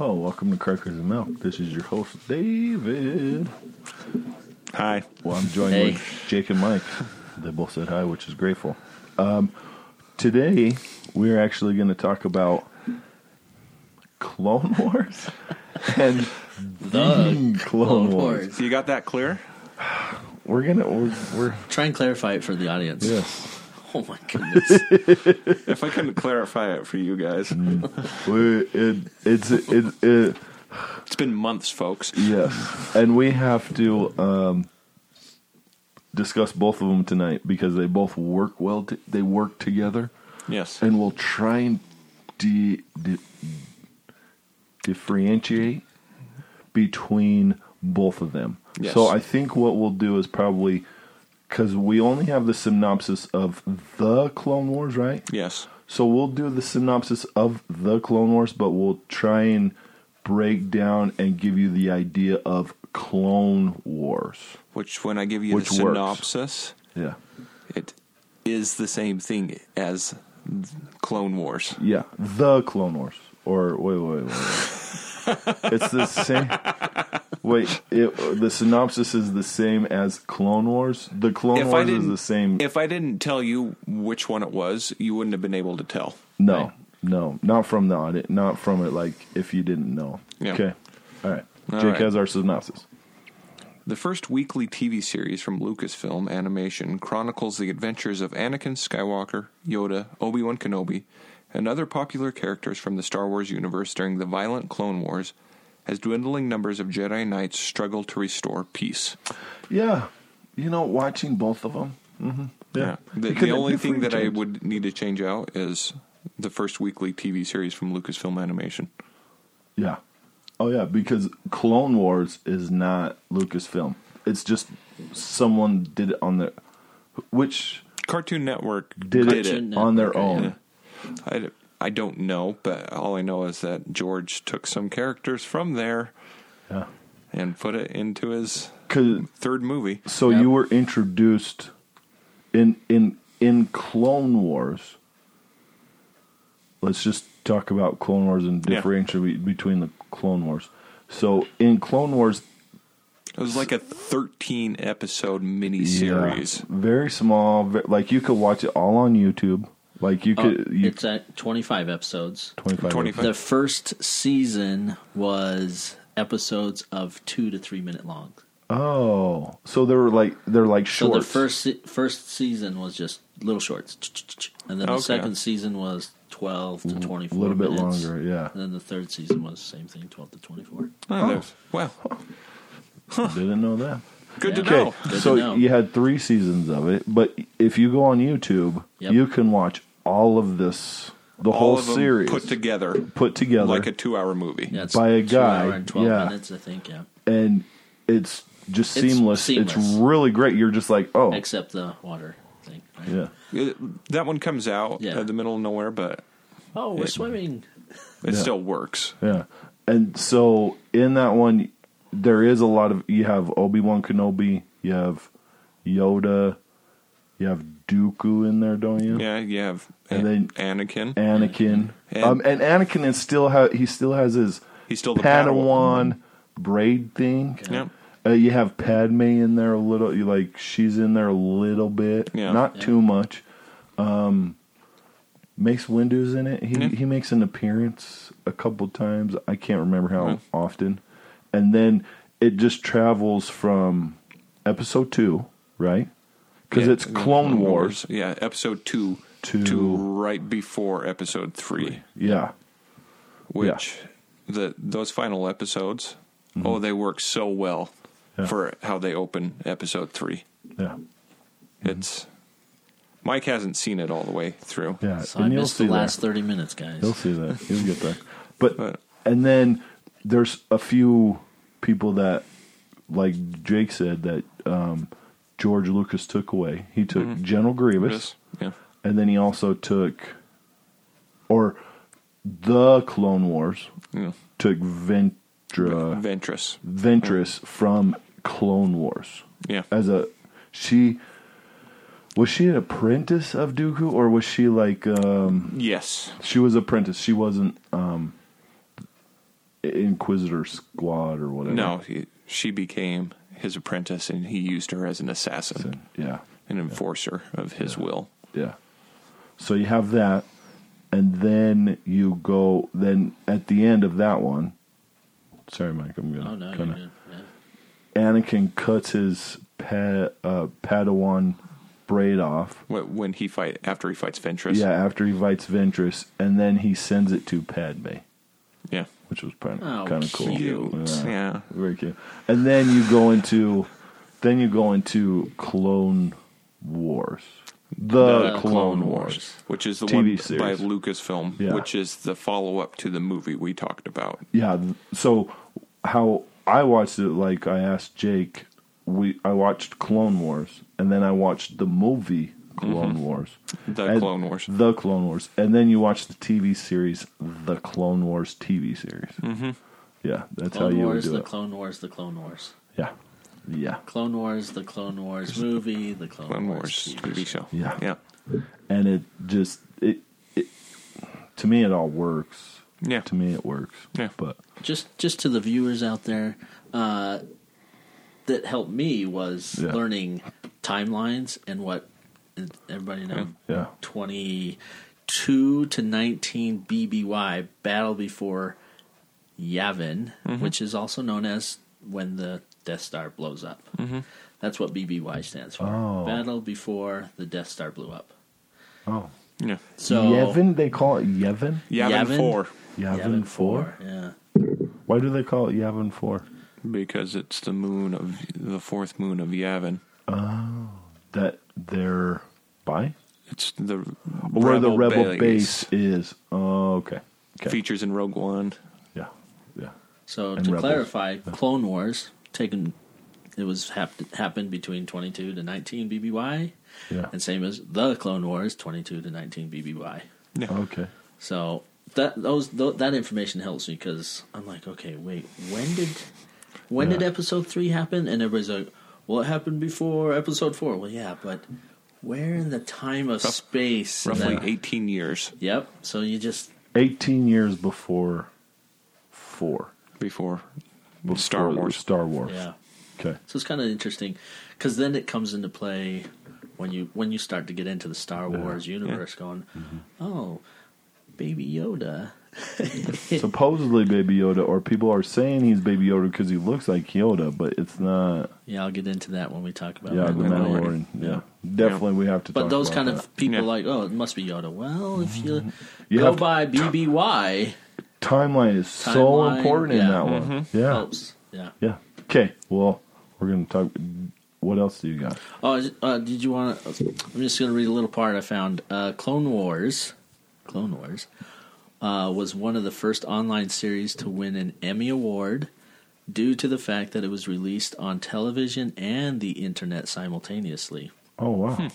Oh, welcome to Crackers and Milk. This is your host, David. Hi. Well, I'm joined Hey. with Jake and Mike. They both said hi, which is grateful. Um, today, we're actually going to talk about Clone Wars and The Clone, Clone Wars. Wars. You got that clear? We're gonna we're, we're Try and clarify it for the audience. yes. Oh my goodness. If I couldn't clarify it for you guys. We it it's it, it It's been months, folks. Yes, and we have to um, discuss both of them tonight because they both work well. T- they work together, Yes. and we'll try and de- di- differentiate between both of them. Yes. So I think what we'll do is probably because we only have the synopsis of the Clone Wars, right? Yes. So we'll do the synopsis of the Clone Wars, but we'll try and break down and give you the idea of Clone Wars. Which, when I give you the works. synopsis, Yeah. it is the same thing as Clone Wars. Yeah. The Clone Wars. Or wait, wait, wait. wait. it's the same. Wait, it, the synopsis is the same as Clone Wars. The Clone If Wars is the same. If I didn't tell you which one it was, you wouldn't have been able to tell. no, no, not from the audit, not from it. Like if you didn't know. Yeah. Okay. All right. All Jake right. has our synopsis. The first weekly TV series from Lucasfilm Animation chronicles the adventures of Anakin Skywalker, Yoda, Obi Wan Kenobi, and other popular characters from the Star Wars universe during the violent Clone Wars as dwindling numbers of Jedi Knights struggle to restore peace. Yeah. You know, watching both of them. Mm-hmm. Yeah. The, the only thing that I would need to change out is the first weekly TV series from Lucasfilm Animation. Yeah. Oh yeah, because Clone Wars is not Lucasfilm. It's just someone did it on their which Cartoon Network did, it Cartoon on their Network, own. yeah. I, I don't know, but all I know is that George took some characters from there Yeah. and put it into his third movie. so Yep. you were introduced in in in Clone Wars. Let's just talk about Clone Wars and Yeah. differentiate between the Clone Wars. So in Clone Wars, It was like a 13 episode miniseries. yeah, very small, like you could watch it all on YouTube. Like you Oh, could, you, it's at 25 episodes. 25 25. The first season was episodes of two to three minute long. Oh, so they were like they're like So the first first season was just little shorts, and then the Okay. second season was 12 to mm, 24 a little bit minutes. longer, yeah. And then the third season was the same thing, 12 to 24. Oh, there's- Well, Didn't know that. good to Yeah. know. Good so to know. you had three seasons of it, but if you go on YouTube, Yep. you can watch all of this, the All whole of them series put together put together, like a two hour movie. Yeah, it's By a two guy, hour and 12 yeah. minutes, I think, yeah. and it's just It's seamless. It's really great. You're just like, oh, Except the water thing. Right? yeah, It- that one comes out Yeah. in the middle of nowhere, but Oh, we're It- swimming. it Yeah. still works. yeah. And so in that one, there is a lot of you have Obi Wan Kenobi, you have Yoda, you have Dooku in there, don't you? Yeah, you have And An- then- Anakin. Anakin. And- um, and Anakin is still ha- he still has his He's still the Padawan braid thing. Yeah. Uh, you have Padme in there a little. You like she's in there a little bit, Yeah. not Yeah. too much. Um, Mace Windu's in it. He Yeah. he makes an appearance a couple times. I can't remember how Yeah. often. And then it just travels from episode two, right? Because Yeah, it's Clone Wars. Yeah, episode two To- to right before episode three. Yeah, which the those final episodes oh they work so well Mm-hmm. Yeah. for how they open episode 3 yeah, it's mike hasn't seen it all the way through yeah. So I and you'll missed see the that. last 30 minutes, guys. He'll see that. He'll get there. But But- and then there's a few people that, like Jake said, that um, George Lucas took away. He took General Grievous, Yes, yeah and then he also took, or the Clone Wars yeah took Ventra ventress Ventress from Clone Wars yeah as a she. Was she an apprentice of Dooku, or was she like um, yes she was apprentice? She wasn't. Um, Inquisitor Squad or whatever. No, he, she became his apprentice, and he used her as an assassin, Yeah. an enforcer of his will. Yeah. So you have that, and then you go. Then at the end of that one, sorry, Mike, I'm gonna Oh no, kind you're of. good. Yeah. Anakin cuts his pa- uh, Padawan braid off. When he fight after he fights Ventress. Yeah, after he fights Ventress, and then he sends it to Padme, yeah, which was kind Oh, of, kind of cool. cute. Yeah. very cute. And then you go into, then you go into Clone Wars, the, The Clone, Clone Wars. Wars. which is the TV one series. by Lucasfilm, Yeah. which is the follow up to the movie we talked about. Yeah. So how I watched it, like I asked Jake, we I watched Clone Wars, and then I watched the movie Clone Wars, The And- Clone Wars. the Clone Wars, and then you watch the TV series, the Clone Wars TV series. Mm-hmm. Yeah, that's Clone how you Wars, would do the it. Clone Wars, the Clone Wars. yeah, yeah, Clone Wars, the Clone Wars movie, the Clone, Clone Wars, Wars TV, TV show. Yeah. yeah, and it just it, it to me it all works. yeah. To me it works. Yeah. but Just, just to the viewers out there, uh, that helped me was Yeah. learning timelines and what everybody know. yeah, Twenty-two to nineteen BBY Battle Before Yavin, Mm-hmm. which is also known as when the Death Star blows up. Mm-hmm. That's what BBY stands for. Oh. Battle Before the Death Star blew up. oh, yeah. So Yevon. They call it Yevon. Yavin, Yavin? 4 Yavin, Yavin four. Yeah. Why do they call it Yavin four? because it's the moon of the fourth moon of Yavin. That they're by It's the where the rebel base. base is. Oh, okay. Okay. features in Rogue One. Yeah. Yeah. So And to Rebels. clarify, Clone Wars taken it was hap- happened between 22 to 19 BBY, Yeah. and same as the Clone Wars 22 to 19 BBY. Yeah. Okay. So that those th- that information helps me because I'm like, okay, wait, when did when did Episode three happen? And everybody's like, well, it happened before Episode four. Well, yeah, but where in the time of Rough- space? Roughly that- 18 years Yep. So you just 18 years before four. before, Before Star Wars. Star Wars. yeah. Okay. So it's kind of interesting because then it comes into play when you when you start to get into the Star Wars universe, going, mm-hmm. oh, Baby Yoda. Supposedly Baby Yoda, or people are saying he's Baby Yoda because he looks like Yoda, but it's not. Yeah, I'll get into that when we talk about Yeah, the Mandalorian. Mandalorian. Yeah, definitely we have to. But talk those about kind that. of people Yeah. like, oh, it must be Yoda. Well, if you, You go have to- by BBY, timeline is so Timeline, important in that one. Yeah, helps. Yeah. yeah. Okay, well, we're gonna talk. What else do you got? Oh, is- uh, did you want to? I'm just going to read a little part I found. Uh, Clone Wars, Clone Wars, uh, was one of the first online series to win an Emmy Award due to the fact that it was released on television and the internet simultaneously. Oh wow.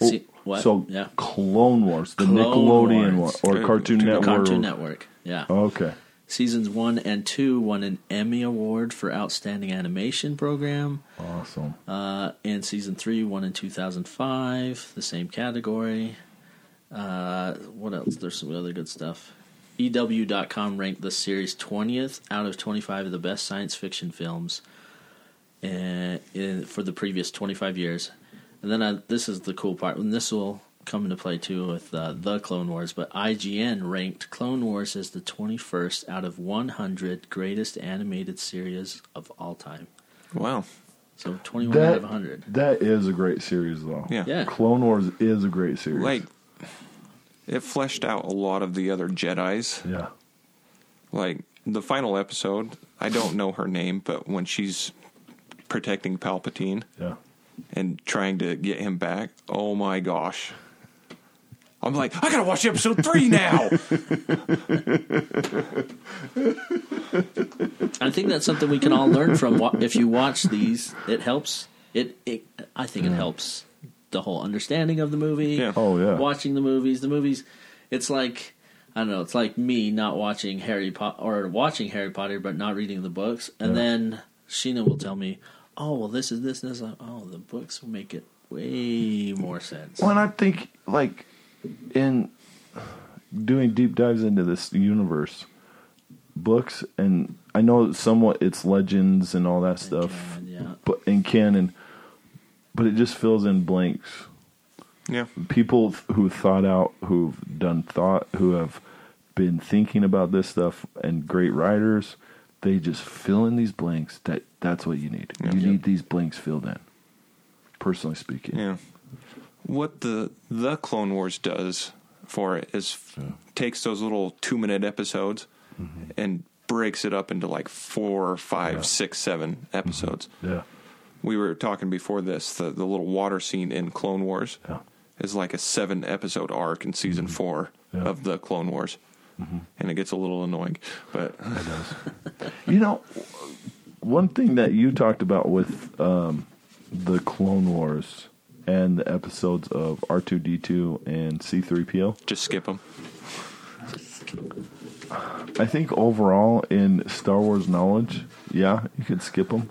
Oh, See, what? So yeah, Clone Wars, the Clone Nickelodeon Wars. one, or Cartoon Cartoon Network. Cartoon Network. Yeah, Okay. seasons one and two won an Emmy Award for Outstanding Animation Program. Awesome. Uh, and season three won in 2005, the same category. Uh, what else? There's some other good stuff. EW.com ranked the series 20th out of 25 of the best science fiction films uh, in, for the previous 25 years. And then I, this is the cool part, and this will come into play too with uh, the Clone Wars. But IGN ranked Clone Wars as the 21st out of 100 greatest animated series of all time. Wow. So 21 out of 100. that is a great series, though. Yeah. Yeah. Clone Wars is a great series. Like, it fleshed out a lot of the other Jedi's. yeah, Like, the final episode, I don't know her name, but when she's protecting Palpatine yeah. and trying to get him back, oh my gosh. I'm like, I gotta watch episode three now. I think that's something we can all learn from. If you watch these, it helps. It, it I think it mm. helps the whole understanding of the movie. Yeah. Oh yeah. Watching the movies, the movies, it's like I don't know. It's like me not watching Harry Potter or watching Harry Potter but not reading the books, and Yeah. then Sheena will tell me, "Oh, well, this is this and this." Like, oh, the books will make it way more sense. Well, and I think like in doing deep dives into this universe, books, and I know somewhat it's legends and all that stuff, canon, yeah. but in canon, but it just fills in blanks. Yeah. People who thought out, who've done thought, who have been thinking about this stuff, and great writers, they just fill in these blanks. That that's what you need. Yeah. You need these blanks filled in. Personally speaking, Yeah. What the the Clone Wars does for it is f- takes those little two minute episodes mm-hmm. and breaks it up into like four, five, Yeah. six, seven episodes. Mm-hmm. yeah, We were talking before this. The the little water scene in Clone Wars yeah, is like a seven episode arc in season four Yeah. of the Clone Wars, and it gets a little annoying. But it does. you know, one thing that you talked about with um, the Clone Wars and the episodes of R two D two and C three PO. just skip them. I think overall in Star Wars knowledge, yeah, you could skip them,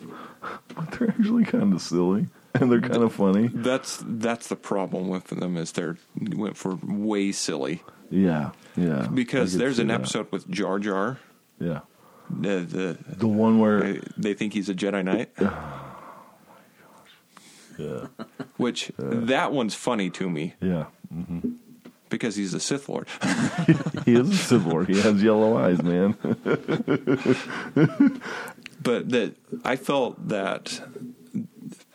but they're actually kind of silly and they're kind of funny. That's that's the problem with them is they're went for way silly Yeah, yeah. because there's an that. episode with Jar Jar. Yeah, The, the the one where they, they think he's a Jedi Knight, oh yeah, which that one's funny to me yeah. Mm-hmm. Because he's a Sith Lord. He is a Sith Lord. He has yellow eyes, man. but that I felt that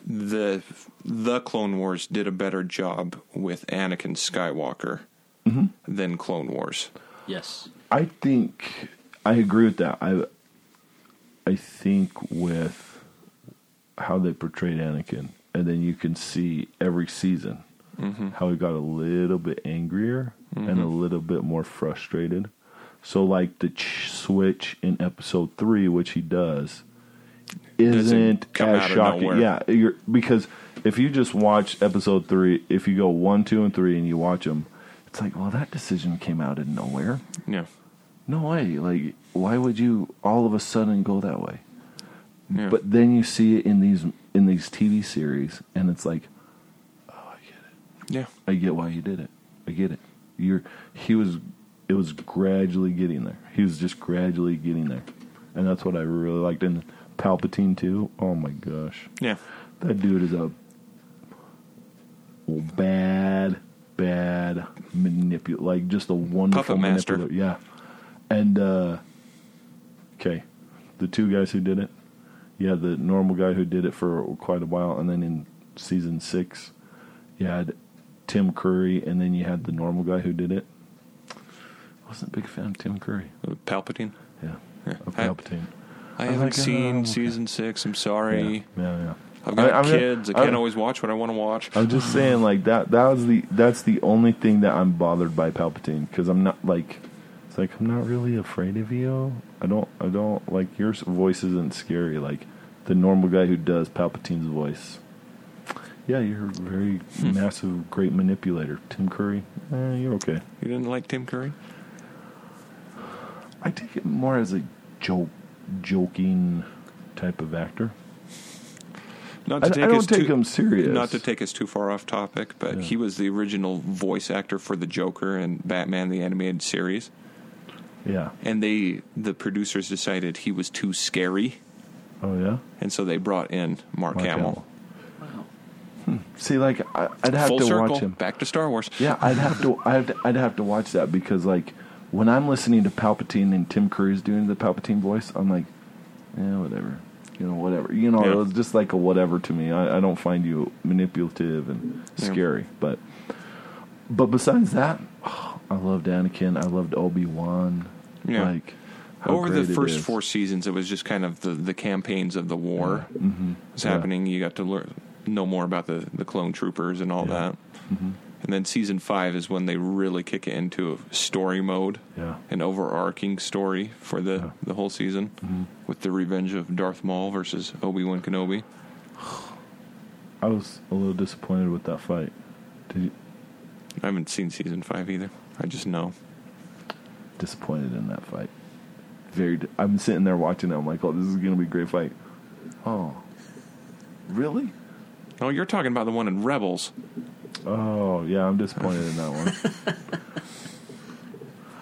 the the Clone Wars did a better job with Anakin Skywalker mm-hmm. than Clone Wars. Yes. I think I agree with that. I I think with how they portrayed Anakin, and then you can see every season how he got a little bit angrier and a little bit more frustrated. So, like the ch- switch in episode three, which he does, isn't as shocking. Yeah, you're, because if you just watch episode three, if you go one, two, and three, and you watch them, it's like, well, that decision came out of nowhere. Yeah, No way. Like, why would you all of a sudden go that way? yeah. But then you see it in these in these TV series, and it's like, I get it. Yeah, I get why you did it. I get it. You're he was. It was gradually getting there. He was just gradually getting there, and that's what I really liked. And Palpatine too. Oh my gosh, yeah. that dude is a bad, bad manipulator. Like just a wonderful Puppet master. Yeah. And uh okay, the two guys who did it. Yeah, the normal guy who did it for quite a while, and then in season six, you had Tim Curry, and then you had the normal guy who did it. I wasn't a big fan of Tim Curry. Uh, Palpatine. Yeah, Yeah. Oh, of Palpatine. I I'm haven't like, oh, seen okay. season six. I'm sorry. Yeah, yeah. yeah. I've got I- I'm- kids. I I'm- can't always watch what I want to watch. I'm just saying, like that. That was the. That's the only thing that I'm bothered by Palpatine because I'm not like. It's like I'm not really afraid of you. I don't. I don't like your voice isn't scary. Like the normal guy who does Palpatine's voice. Yeah, you're a very massive, great manipulator. Tim Curry, eh, you're okay. You didn't like Tim Curry? I take it more as a joke, joking type of actor. Not I, to take I don't us take too, him serious. Not to take us too far off topic, but Yeah. he was the original voice actor for the Joker and Batman the animated series, Yeah. and they the producers decided he was too scary, Oh yeah. and so they brought in Mark, Mark Hamill. Wow. See, like I, I'd have Full to circle, watch him. back to Star Wars. Yeah, I'd have to. I'd, I'd have to watch that because, like, when I'm listening to Palpatine and Tim Curry's doing the Palpatine voice, I'm like, yeah, whatever. You know, whatever. You know, Yeah. it was just like a whatever to me. I, I don't find you manipulative and Yeah. scary, but but besides that, I loved Anakin. I loved Obi Wan. Yeah. Like how Over the first four seasons, it was just kind of the, the campaigns of the war Mhm. was Yeah. happening. You got to learn know more about the, the clone troopers and all Yeah. that. And then season five is when they really kick it into a story mode, Yeah. an overarching story for the, Yeah. the whole season, Mm-hmm. with the revenge of Darth Maul versus Obi Wan Kenobi. I was a little disappointed with that fight. Did you, I haven't seen season five either. I just know. disappointed in that fight. Very. di- I'm sitting there watching it. I'm like, oh, this is going to be a great fight. Oh, really? Oh, you're talking about the one in Rebels. Oh, yeah. I'm disappointed in that one.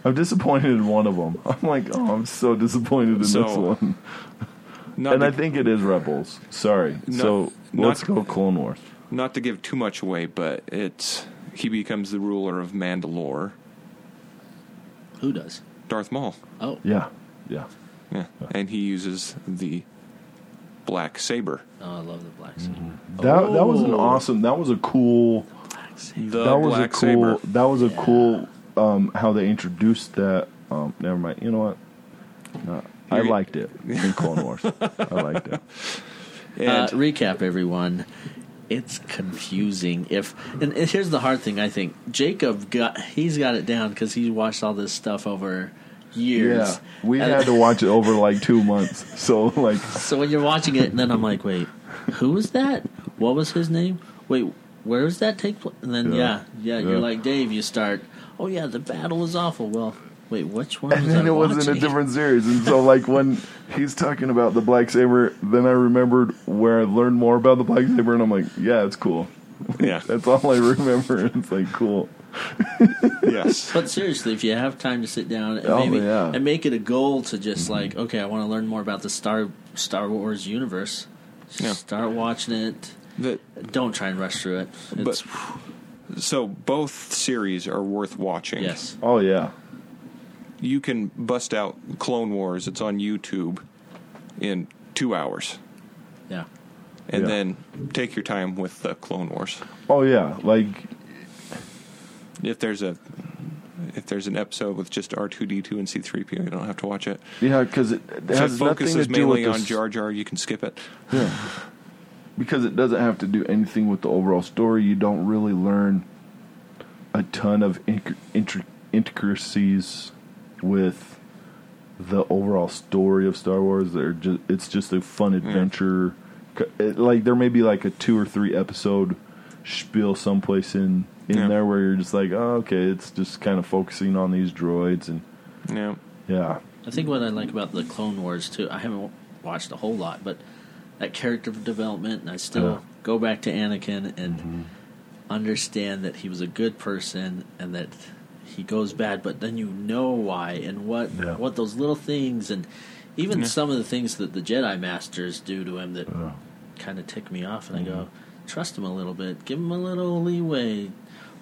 I'm disappointed in one of them. I'm like, oh, I'm so disappointed in So, this one. Not and to, I think it is Rebels. Sorry. No, so let's go Clone Wars. not to give too much away, but it's he becomes the ruler of Mandalore. Who does? Darth Maul. Oh, Yeah, yeah. Yeah. And he uses the black saber. oh I love the black saber. That that was an awesome. That was a cool. Black saber. The that was black a cool. saber. That was a Yeah. cool. Um, how they introduced that. Um, never mind. You know what? No, I liked it in Clone Wars. I liked it. And uh, recap, everyone. It's confusing. If and, and here's the hard thing. I think Jacob got he's got it down because he watched all this stuff over years. Yeah, we And- had to watch it over like two months. So like, So when you're watching it, and then I'm like, wait, who was that? What was his name? Wait, where does that take place? And then Yeah. yeah, yeah, Yeah. you're like Dave. You start. Oh yeah, the battle was awful. Well, wait, which one? and was then I it was in a different series. And so like when he's talking about the black saber, then I remembered where I learned more about the black saber, and I'm like, yeah, it's cool. yeah. That's all I remember. It's like cool. Yes. But seriously, if you have time to sit down and Oh, maybe yeah. and make it a goal to just Mm-hmm. like, okay, I want to learn more about the Star Star Wars universe. Yeah. Start watching it. The, Don't try and rush through it. It's, so both series are worth watching. yes, Oh yeah, You can bust out Clone Wars. It's on YouTube in two hours, yeah. and Yeah. then take your time with the Clone Wars. oh yeah. Like If there's a if there's an episode with just R two D two and C three PO, you don't have to watch it. yeah, because it, it If it has nothing to focuses do with mainly on Jar Jar, you can skip it. Yeah. Because it doesn't have to do anything with the overall story. You don't really learn a ton of inc- intricacies with the overall story of Star Wars. They're just it's just a fun adventure. C- It, like there may be like a two or three episode spiel someplace in in Yeah. there where you're just like, oh, okay, it's just kind of focusing on these droids and Yeah. yeah, I think what I like about the Clone Wars too, I haven't watched a whole lot, but that character development, and I still Yeah. go back to Anakin and Mm-hmm. understand that he was a good person and that he goes bad, but then you know why and what Yeah. what those little things and even Yeah. some of the things that the Jedi Masters do to him that Yeah. kind of tick me off, and I go, Mm-hmm. trust him a little bit, give him a little leeway.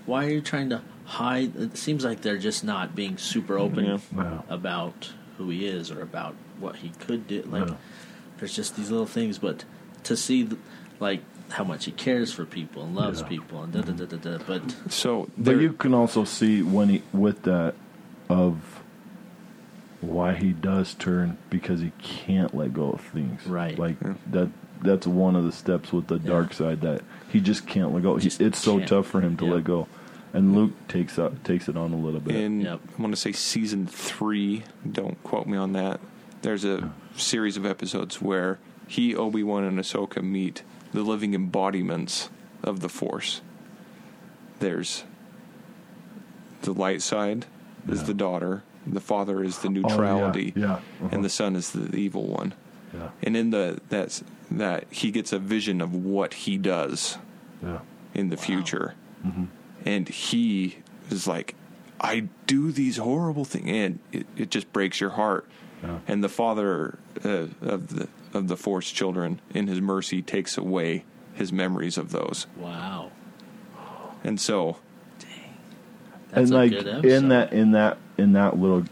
Why are you trying to hide? It seems like they're just not being super open Yeah. Yeah. about who he is or about what he could do. Like, Yeah. there's just these little things, but to see, th- like, how much he cares for people and loves Yeah. people and da da da da da. But So But you can also see when he with that of why he does turn because he can't let go of things. Right. Like Yeah. that. That's one of the steps with the dark side that he just can't let go. He, it's so can't. tough for him to Yeah. let go, and Luke takes up takes it on a little bit. in Yep. I want to say season three. Don't quote me on that. There's a series of episodes where he, Obi Wan, and Ahsoka meet the living embodiments of the Force. There's the light side is Yeah. the daughter, the father is the Oh, yeah, neutrality, yeah, uh-huh. and the son is the evil one. yeah, And in the that's that he gets a vision of what he does yeah, in the future. Mm-hmm. And he is like, I do these horrible things, and it, it just breaks your heart. Yeah. And the father uh, of the of the forced children, in his mercy, takes away his memories of those. wow, And so, that's and a like good in that in that in that little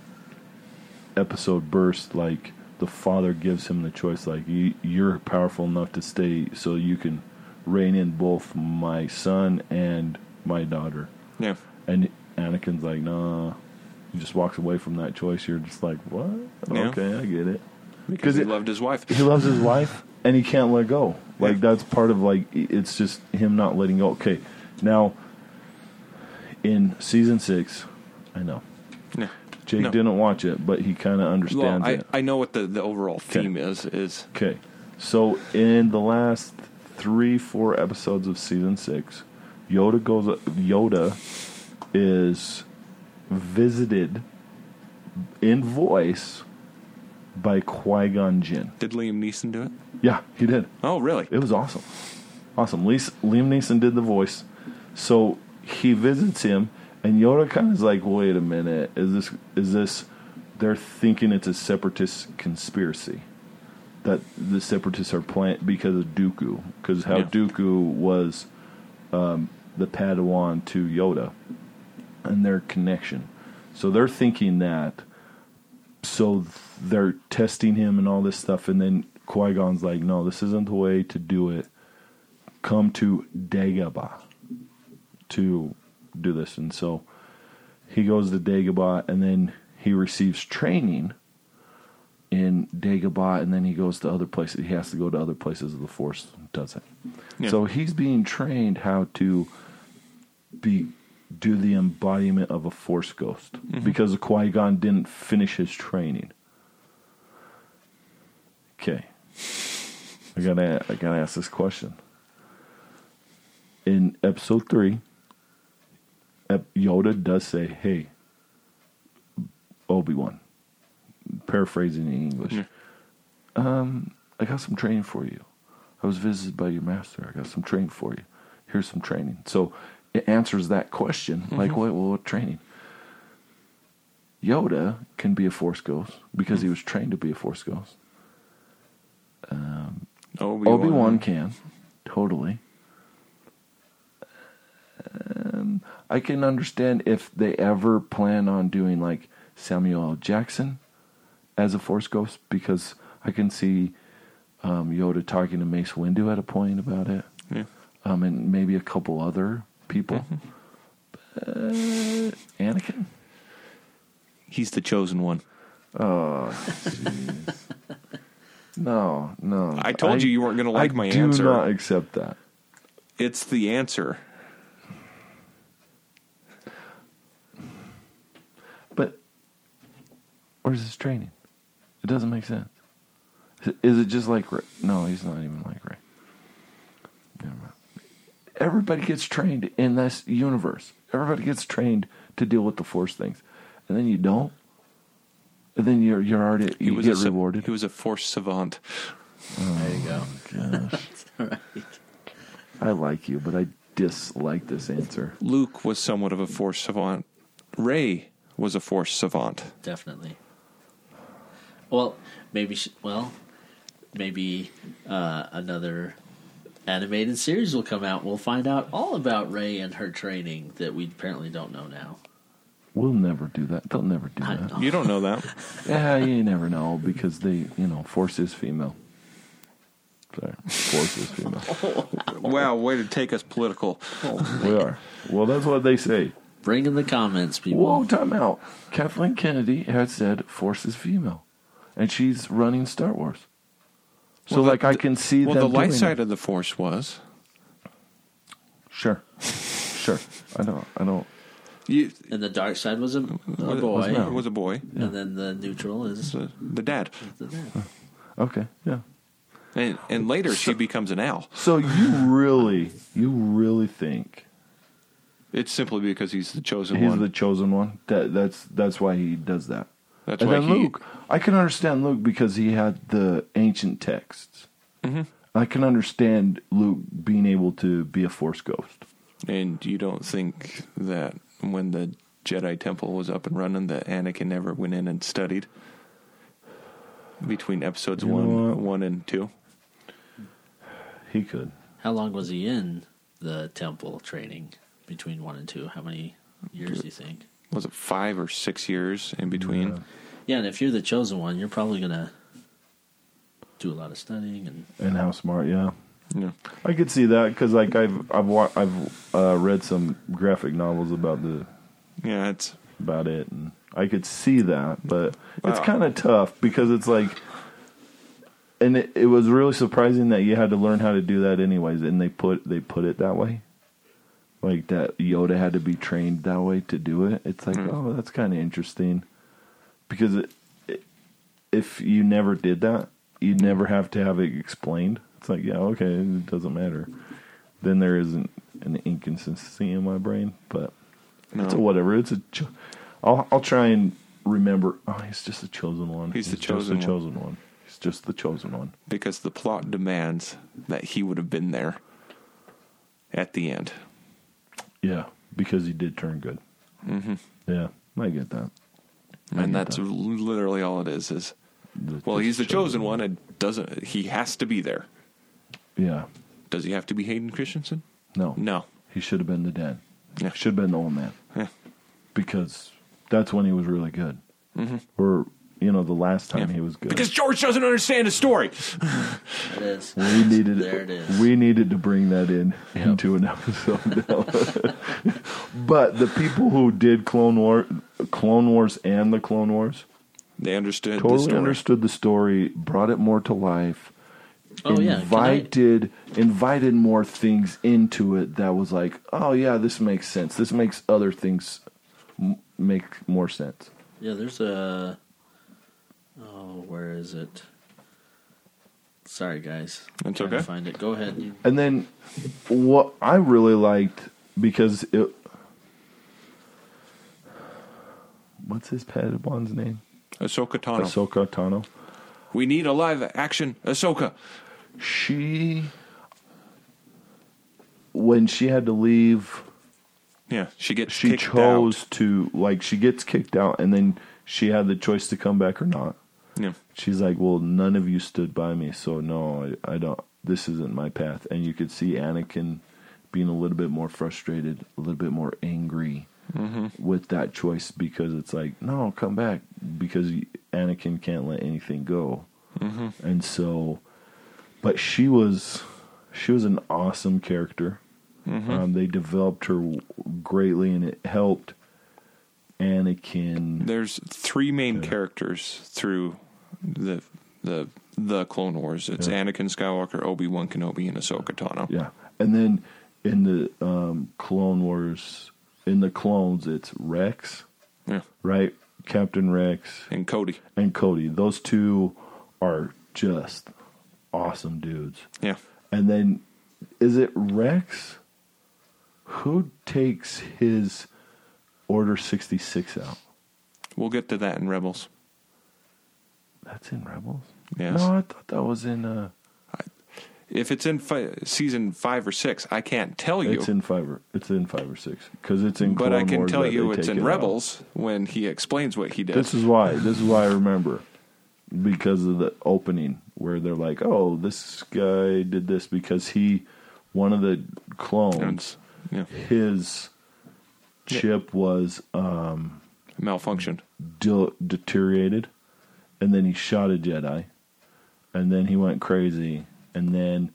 episode burst, like the father gives him the choice, like you, you're powerful enough to stay, so you can rein in both my son and my daughter. yeah, And Anakin's like, nah. He just walks away from that choice. You're just like, what? Yeah. Okay, I get it. because he it- loved his wife. He loves his wife, and he can't let go. Like Yeah. that's part of like it's just him not letting go. Okay, now in season six, I know Yeah. Jake No. didn't watch it, but he kind of Well, understands I, it. I know what the, the overall theme is. Is Okay, so in the last three, four episodes of season six, Yoda goes. Yoda is visited in voice by Qui Gon Jinn. did Liam Neeson do it? Yeah, he did. Oh, really? It was awesome. Awesome. Liam Neeson did the voice. So he visits him, And Yoda kind of is like, wait a minute, is this is this? They're thinking it's a separatist conspiracy that the separatists are playing because of Dooku, because how Yeah. Dooku was um, the Padawan to Yoda, and their connection. So they're thinking that. So they're testing him and all this stuff, and then Qui Gon's like, "No, this isn't the way to do it. Come to Dagobah to do this." And so he goes to Dagobah, and then he receives training in Dagobah, and then he goes to other places. He has to go to other places of the Force. Does it? Yeah. So he's being trained how to be do the embodiment of a Force ghost mm-hmm. because Qui Gon didn't finish his training. Okay, I gotta I gotta ask this question. In Episode three, Yoda does say, "Hey, Obi Wan," paraphrasing in English. Yeah. Um, I got some training for you. I was visited by your master. I got some training for you. Here's some training. So it answers that question. Like, mm-hmm. what, well, what training? Yoda can be a Force ghost because he mm. was trained to be a Force ghost. Um, Obi-Wan. Obi Wan can, totally. Um, I can understand if they ever plan on doing like Samuel L. Jackson as a Force ghost because I can see um, Yoda talking to Mace Windu at a point about it, Yeah. um, and maybe a couple other people. Mm-hmm. Uh, Anakin. He's the chosen one. Oh, jeez. no, no. I told you you weren't gonna like I my do answer. Do not accept that. It's the answer. Where's this training? It doesn't make sense. Is- Is it just like Rey? No, he's not even like Rey. Never mind. Everybody gets trained in this universe. Everybody gets trained to deal with the Force things, and then you don't. And then you're you're already He you was get a rewarded. He was a force savant. There you go. Oh, gosh, right. I like you, but I dislike this answer. Luke was somewhat of a force savant. Rey was a force savant. Definitely. Well, maybe. Sh- well, maybe uh, another animated series will come out. We'll find out all about Rey and her training that we apparently don't know now. We'll never do that. They'll never do I that. know. You don't know that. Yeah, you never know because they, you know, Force is female. Sorry, Force is female. wow, way to take us political. We are. Well, that's what they say. Bring in the comments, people. Whoa, time out. Kathleen Kennedy had said Force is female, and she's running Star Wars. So, Well, the- like, I can see Well, them the light side it. of the force was Sure, sure. I don't. I don't. you, and the dark side was a, a boy, was, was a boy. and then the neutral is The, the dad, the dad. Okay, yeah. and and later she becomes an owl. So you really, you really think It's simply because he's the chosen he's one. the chosen one? That that's that's why he does that. That's and why then he. Luke, I can understand Luke because he had the ancient texts. Mm-hmm. I can understand Luke being able to be a Force ghost. And you don't think that when the Jedi Temple was up and running, that Anakin never went in and studied between episodes You know one, one and two? He could. How long was he in the temple training between one and two? How many years do you think? Was it five or six years in between? Yeah. Yeah, and if you're the chosen one, you're probably gonna do a lot of studying and And how smart, yeah. Yeah. I could see that because, like, I've I've wa- I've uh, read some graphic novels about the Yeah, it's about it, and I could see that, but it's kind of tough because it's like, and it, it was really surprising that you had to learn how to do that anyways, and they put they put it that way, like that Yoda had to be trained that way to do it. It's like, Hmm. oh, that's kind of interesting, because it, it, if you never did that, you'd never have to have it explained. It's like, yeah, okay, it doesn't matter. Then there isn't an inconsistency in my brain, but no. it's a whatever. It's a. Cho- I'll I'll try and remember. Oh, he's just the chosen one. He's the just chosen the one. chosen one. He's just the chosen one. because the plot demands that he would have been there at the end. Yeah, because he did turn good. Mm-hmm. Yeah, I get that. I and get that's that. literally all it is. Is The- well, he's the chosen one, and doesn't he has to be there? Yeah, Does he have to be Hayden Christensen? no, No. he should have been the dad. Yeah. Should have been the old man Yeah. because that's when he was really good. Mm-hmm. Or you know, the last time. Yeah. he was good. Because George doesn't understand the story. It is. we needed There it is. we needed to bring that in Yep. into an episode. but the people who did Clone War, Clone Wars, and the Clone Wars They understood the totally story. understood the story, brought it more to life. Oh yeah. I- invited invited more things into it that was like, oh yeah, this makes sense. This makes other things m- make more sense. Yeah, there's a. Oh, where is it? Sorry, guys. That's Trying to okay. Find it. Go ahead. And then what I really liked because it what's his Padawan's name? Ahsoka Tano. Ahsoka Tano. we need a live action Ahsoka. She when she had to leave Yeah, she gets she kicked chose to like she gets kicked out and then she had the choice to come back or not out. Yeah. she's like well none of you stood by me so no i, I don't this isn't my path. And you could see anakin being a little bit more frustrated a little bit more angry mm-hmm. with that choice because it's like no come back because anakin can't let anything go. Mm-hmm. And so but she was she was an awesome character. Mm-hmm. Um, they developed her greatly and it helped anakin There's three main characters through the the the Clone Wars. It's Yeah. Anakin Skywalker, Obi Wan Kenobi, and Ahsoka Tano. Yeah, and then in the um, Clone Wars, in the clones, it's Rex, Yeah. right? Captain Rex And Cody. and Cody. Those two are just awesome dudes. Yeah. And then, is it Rex? Who takes his Order sixty six out? We'll get to that in Rebels. That's in Rebels. Yes. No, I thought that was in. Uh, If it's in fi- season five or six, I can't tell you. it's in five or it's in five or six because it's in. but Clone I can Wars tell you it's in it out. Rebels when he explains what he did. This is why. This is why I remember because of the opening where they're like, "Oh, this guy did this because he, one of the clones, yeah. his Yeah. chip was um, Malfunctioned. de- deteriorated, and then he shot a Jedi, and then he went crazy, and then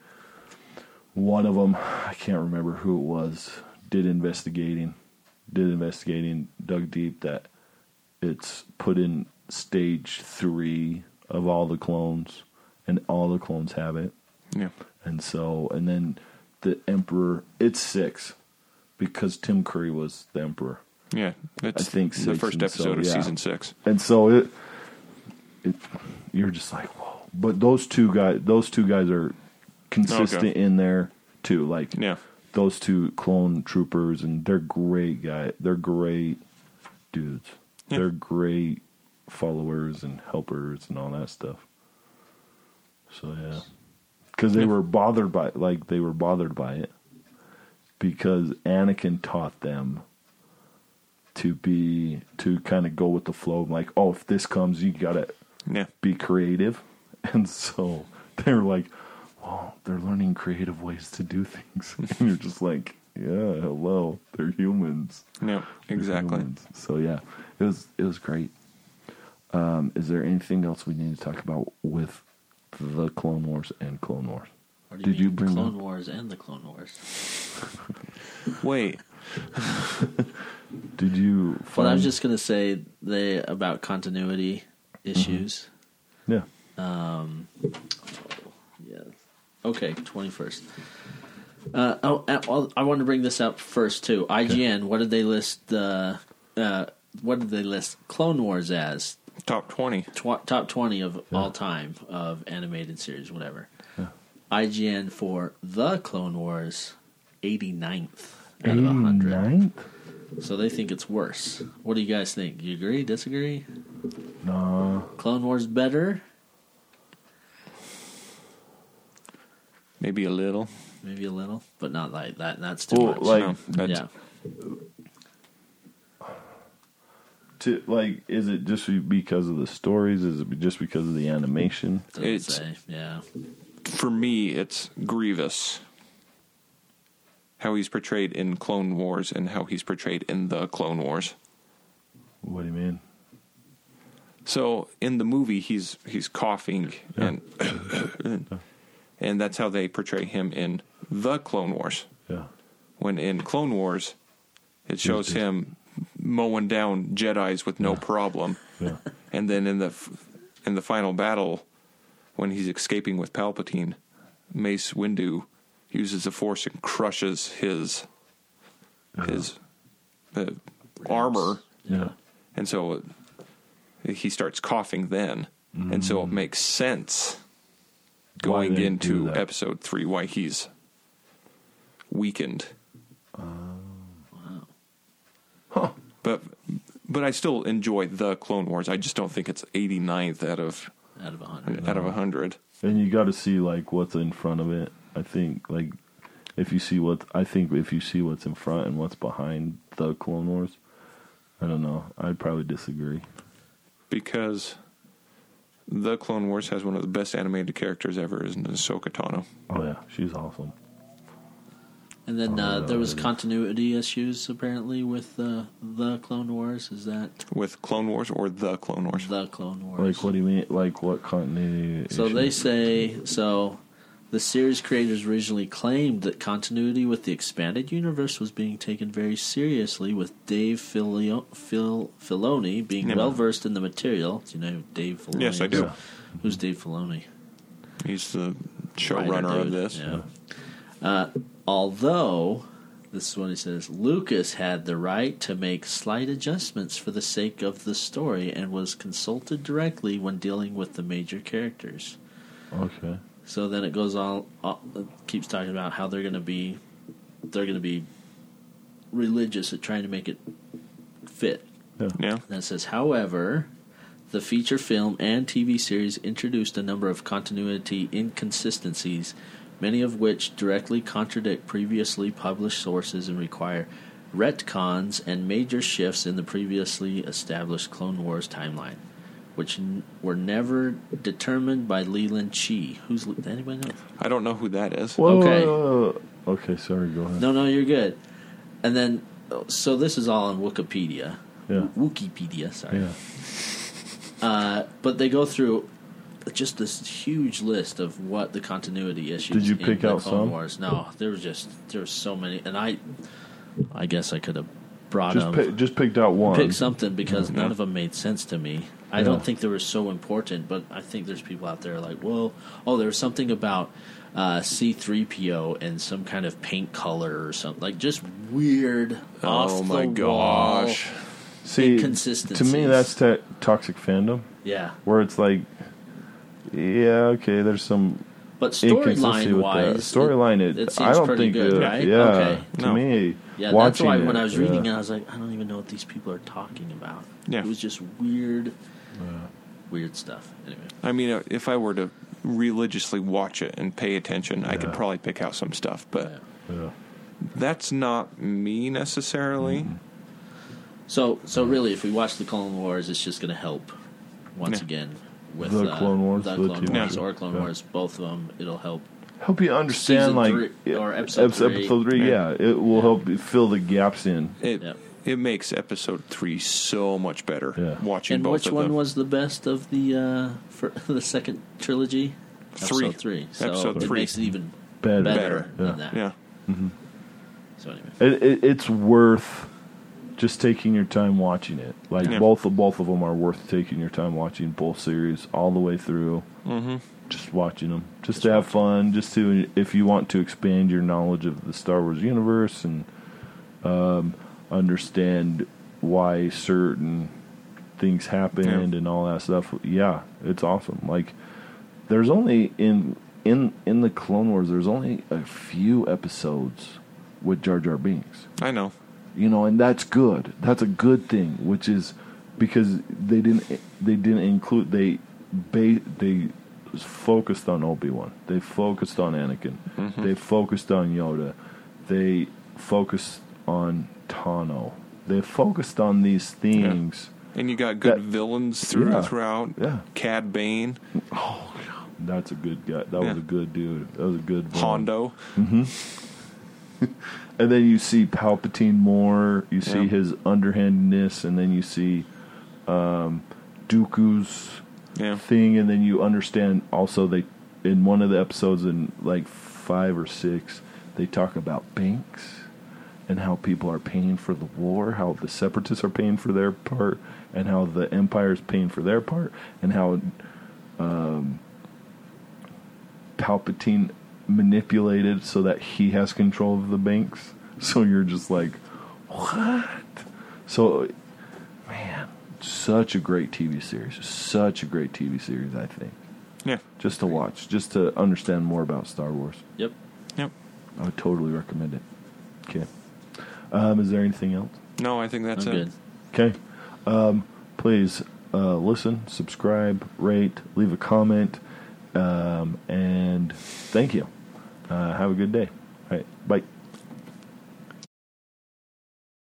one of them, I can't remember who it was, did investigating, did investigating, dug deep that it's put in stage three of all the clones, and all the clones have it, Yeah. and so, and then the Emperor, it's six, because Tim Curry was the Emperor. Yeah. It's I think the first and so, episode of yeah. season six. and so it, it you're just like whoa but those two guys those two guys are consistent Okay. in there too like Yeah. those two clone troopers and they're great guy they're great dudes Yeah. they're great followers and helpers and all that stuff so yeah because they Yeah. were bothered by like they were bothered by it because Anakin taught them to be to kind of go with the flow like oh if this comes you gotta Yeah. be creative and so they're like well they're learning creative ways to do things and you're just like yeah hello they're humans Yeah. Exactly. humans. so yeah it was it was great um, is there anything else we need to talk about with the clone wars and clone wars Or do Did you mean bring Clone up- Wars and the Clone Wars? Wait. did you find Well, I was just gonna say they about continuity Mm-hmm. issues. Mm-hmm. Yeah. Um, yeah. Okay, 21st. Uh, oh, uh I I, I, want to bring this up first too. IGN, okay. what did they list the uh, what did they list Clone Wars as? Top 20. Tw- top 20 of yeah. all time of animated series whatever. Yeah. IGN for The Clone Wars 89th out 89th? of 100. So they think it's worse. What do you guys think? You agree? Disagree? no Clone Wars better? Maybe a little. Maybe a little, but not like that. That's too well much. like No, that's, yeah. to like? Is it just because of the stories? Is it just because of the animation? Doesn't It's- say. Yeah. For me, it's Grievous. How he's portrayed in Clone Wars and how he's portrayed in the Clone Wars. What do you mean? So in the movie, he's he's coughing and and that's how they portray him in the Clone Wars. Yeah. When in Clone Wars, it shows just- him mowing down Jedi's with no problem, Yeah. and then in the in the final battle, when he's escaping with Palpatine, Mace Windu uses the Force and crushes his his uh, armor, Yeah. and so he starts coughing then, and so it makes sense Mm. Going into episode three why he's weakened. Wow! But but I still enjoy the Clone Wars. I just don't think it's 89th out of Out of a hundred. out of 100. And you got to see like what's in front of it. I think like if you see what I think if you see what's in front and what's behind the Clone Wars, I don't know. I'd probably disagree. because the Clone Wars has one of the best animated characters ever, is Ahsoka Tano. Oh yeah, she's awesome. And then uh, Oh, there was it is. continuity issues apparently with uh, the Clone Wars. Is that With Clone Wars or the Clone Wars? the Clone Wars? Like what do you mean? Like what continuity? So they say so. The series creators originally claimed that continuity with the expanded universe was being taken very seriously, with Dave Filio- Fil- Filoni being well versed in the material. Do you know who Dave Filoni? Yes, I is? do. Yeah. Who's Dave Filoni? He's the showrunner of this. Yeah. Uh, although, this is what he says Lucas had the right to make slight adjustments for the sake of the story and was consulted directly when dealing with the major characters. Okay. So then it goes on, uh, keeps talking about how they're going to be, they're going to be religious at trying to make it fit. Yeah. Yeah. Then it says, however, the feature film and TV series introduced a number of continuity inconsistencies, many of which directly contradict previously published sources and require retcons and major shifts in the previously established Clone Wars timeline, which n- were never determined by Leland Chee. Who's Le- anybody know? I don't know who that is. Whoa, Okay. whoa, whoa. Okay. Sorry. Go ahead. No, no, you're good. And then, so this is all on Wikipedia. Yeah. Wikipedia, sorry. Yeah. Uh, but they go through just this huge list of what the continuity issues. Did you in pick the out Clone some? Wars. No, there was just there were so many, and I, I guess I could have brought Just them. pick, just picked out one. Pick something because Yeah. none of them made sense to me. I Yeah. don't think they were so important, but I think there's people out there like, well, oh, there was something about uh, C3PO and some kind of paint color or something, like just weird. Oh off my the gosh. See, to me, that's to- toxic fandom, Yeah, where it's like, yeah, okay, there's some but inconsistency storyline with wise. Storyline, it, it seems I don't pretty think, good, uh, right? yeah, Okay. to No. me, Yeah, that's why it, when I was reading yeah. it, I was like, I don't even know what these people are talking about. Yeah. It was just weird, weird stuff. Anyway, I mean, uh, if I were to religiously watch it and pay attention, I could probably pick out some stuff, but yeah. yeah. that's not me necessarily. Mm-hmm. so so really, if we watch the Clone Wars, it's just going to help once Yeah. again with The uh, Clone Wars, the the Clone TV Wars, or Clone Yeah. Wars, both of them. It'll help. Help you understand Season like three- or episode three. episode three, Yeah. yeah, it will help you fill the gaps in. It Yep. it makes episode three so much better. Yeah. Watching And both which of one them. was the best of the uh, for the second trilogy? Three. Episode three. So Episode it three. makes it even Better, better, Yeah. than that. Yeah. So anyway, It, it, it's worth just taking your time watching it. Like Yeah. both of both of them are worth taking your time watching both series all the way through. Mm-hmm. Just watching them, just to have fun, just to if you want to expand your knowledge of the Star Wars universe and um, understand why certain things happened and all that stuff. Yeah, it's awesome. Like there's only in in in the Clone Wars, there's only a few episodes with Jar Jar Binks I know. you know and that's good that's a good thing which is because they didn't they didn't include they they focused on obi-wan they focused on anakin they focused on yoda they focused on tano they focused on these things And you got good That- villains through, Yeah. throughout. Yeah. Cad Bane, Oh, That's a good guy. That was a good dude. That was a good villain. Hondo. And then you see Palpatine more. You see Yeah. his underhandedness, and then you see um, Dooku's Yeah. thing, and then you understand also they in one of the episodes in like five or six they talk about banks and how people are paying for the war, how the separatists are paying for their part, and how the empire is paying for their part, and how um, Palpatine manipulated so that he has control of the banks. So you're just like, what? So, man, such a great TV series. Such a great TV series, I think. Yeah. Just to watch, just to understand more about Star Wars. Yep. Yep. I would totally recommend it. Okay. Um, is there anything else? No, I think that's I'm it. good. Okay. Um, please uh, listen, subscribe, rate, leave a comment, um, and thank you. Uh, have a good day. All right. Bye.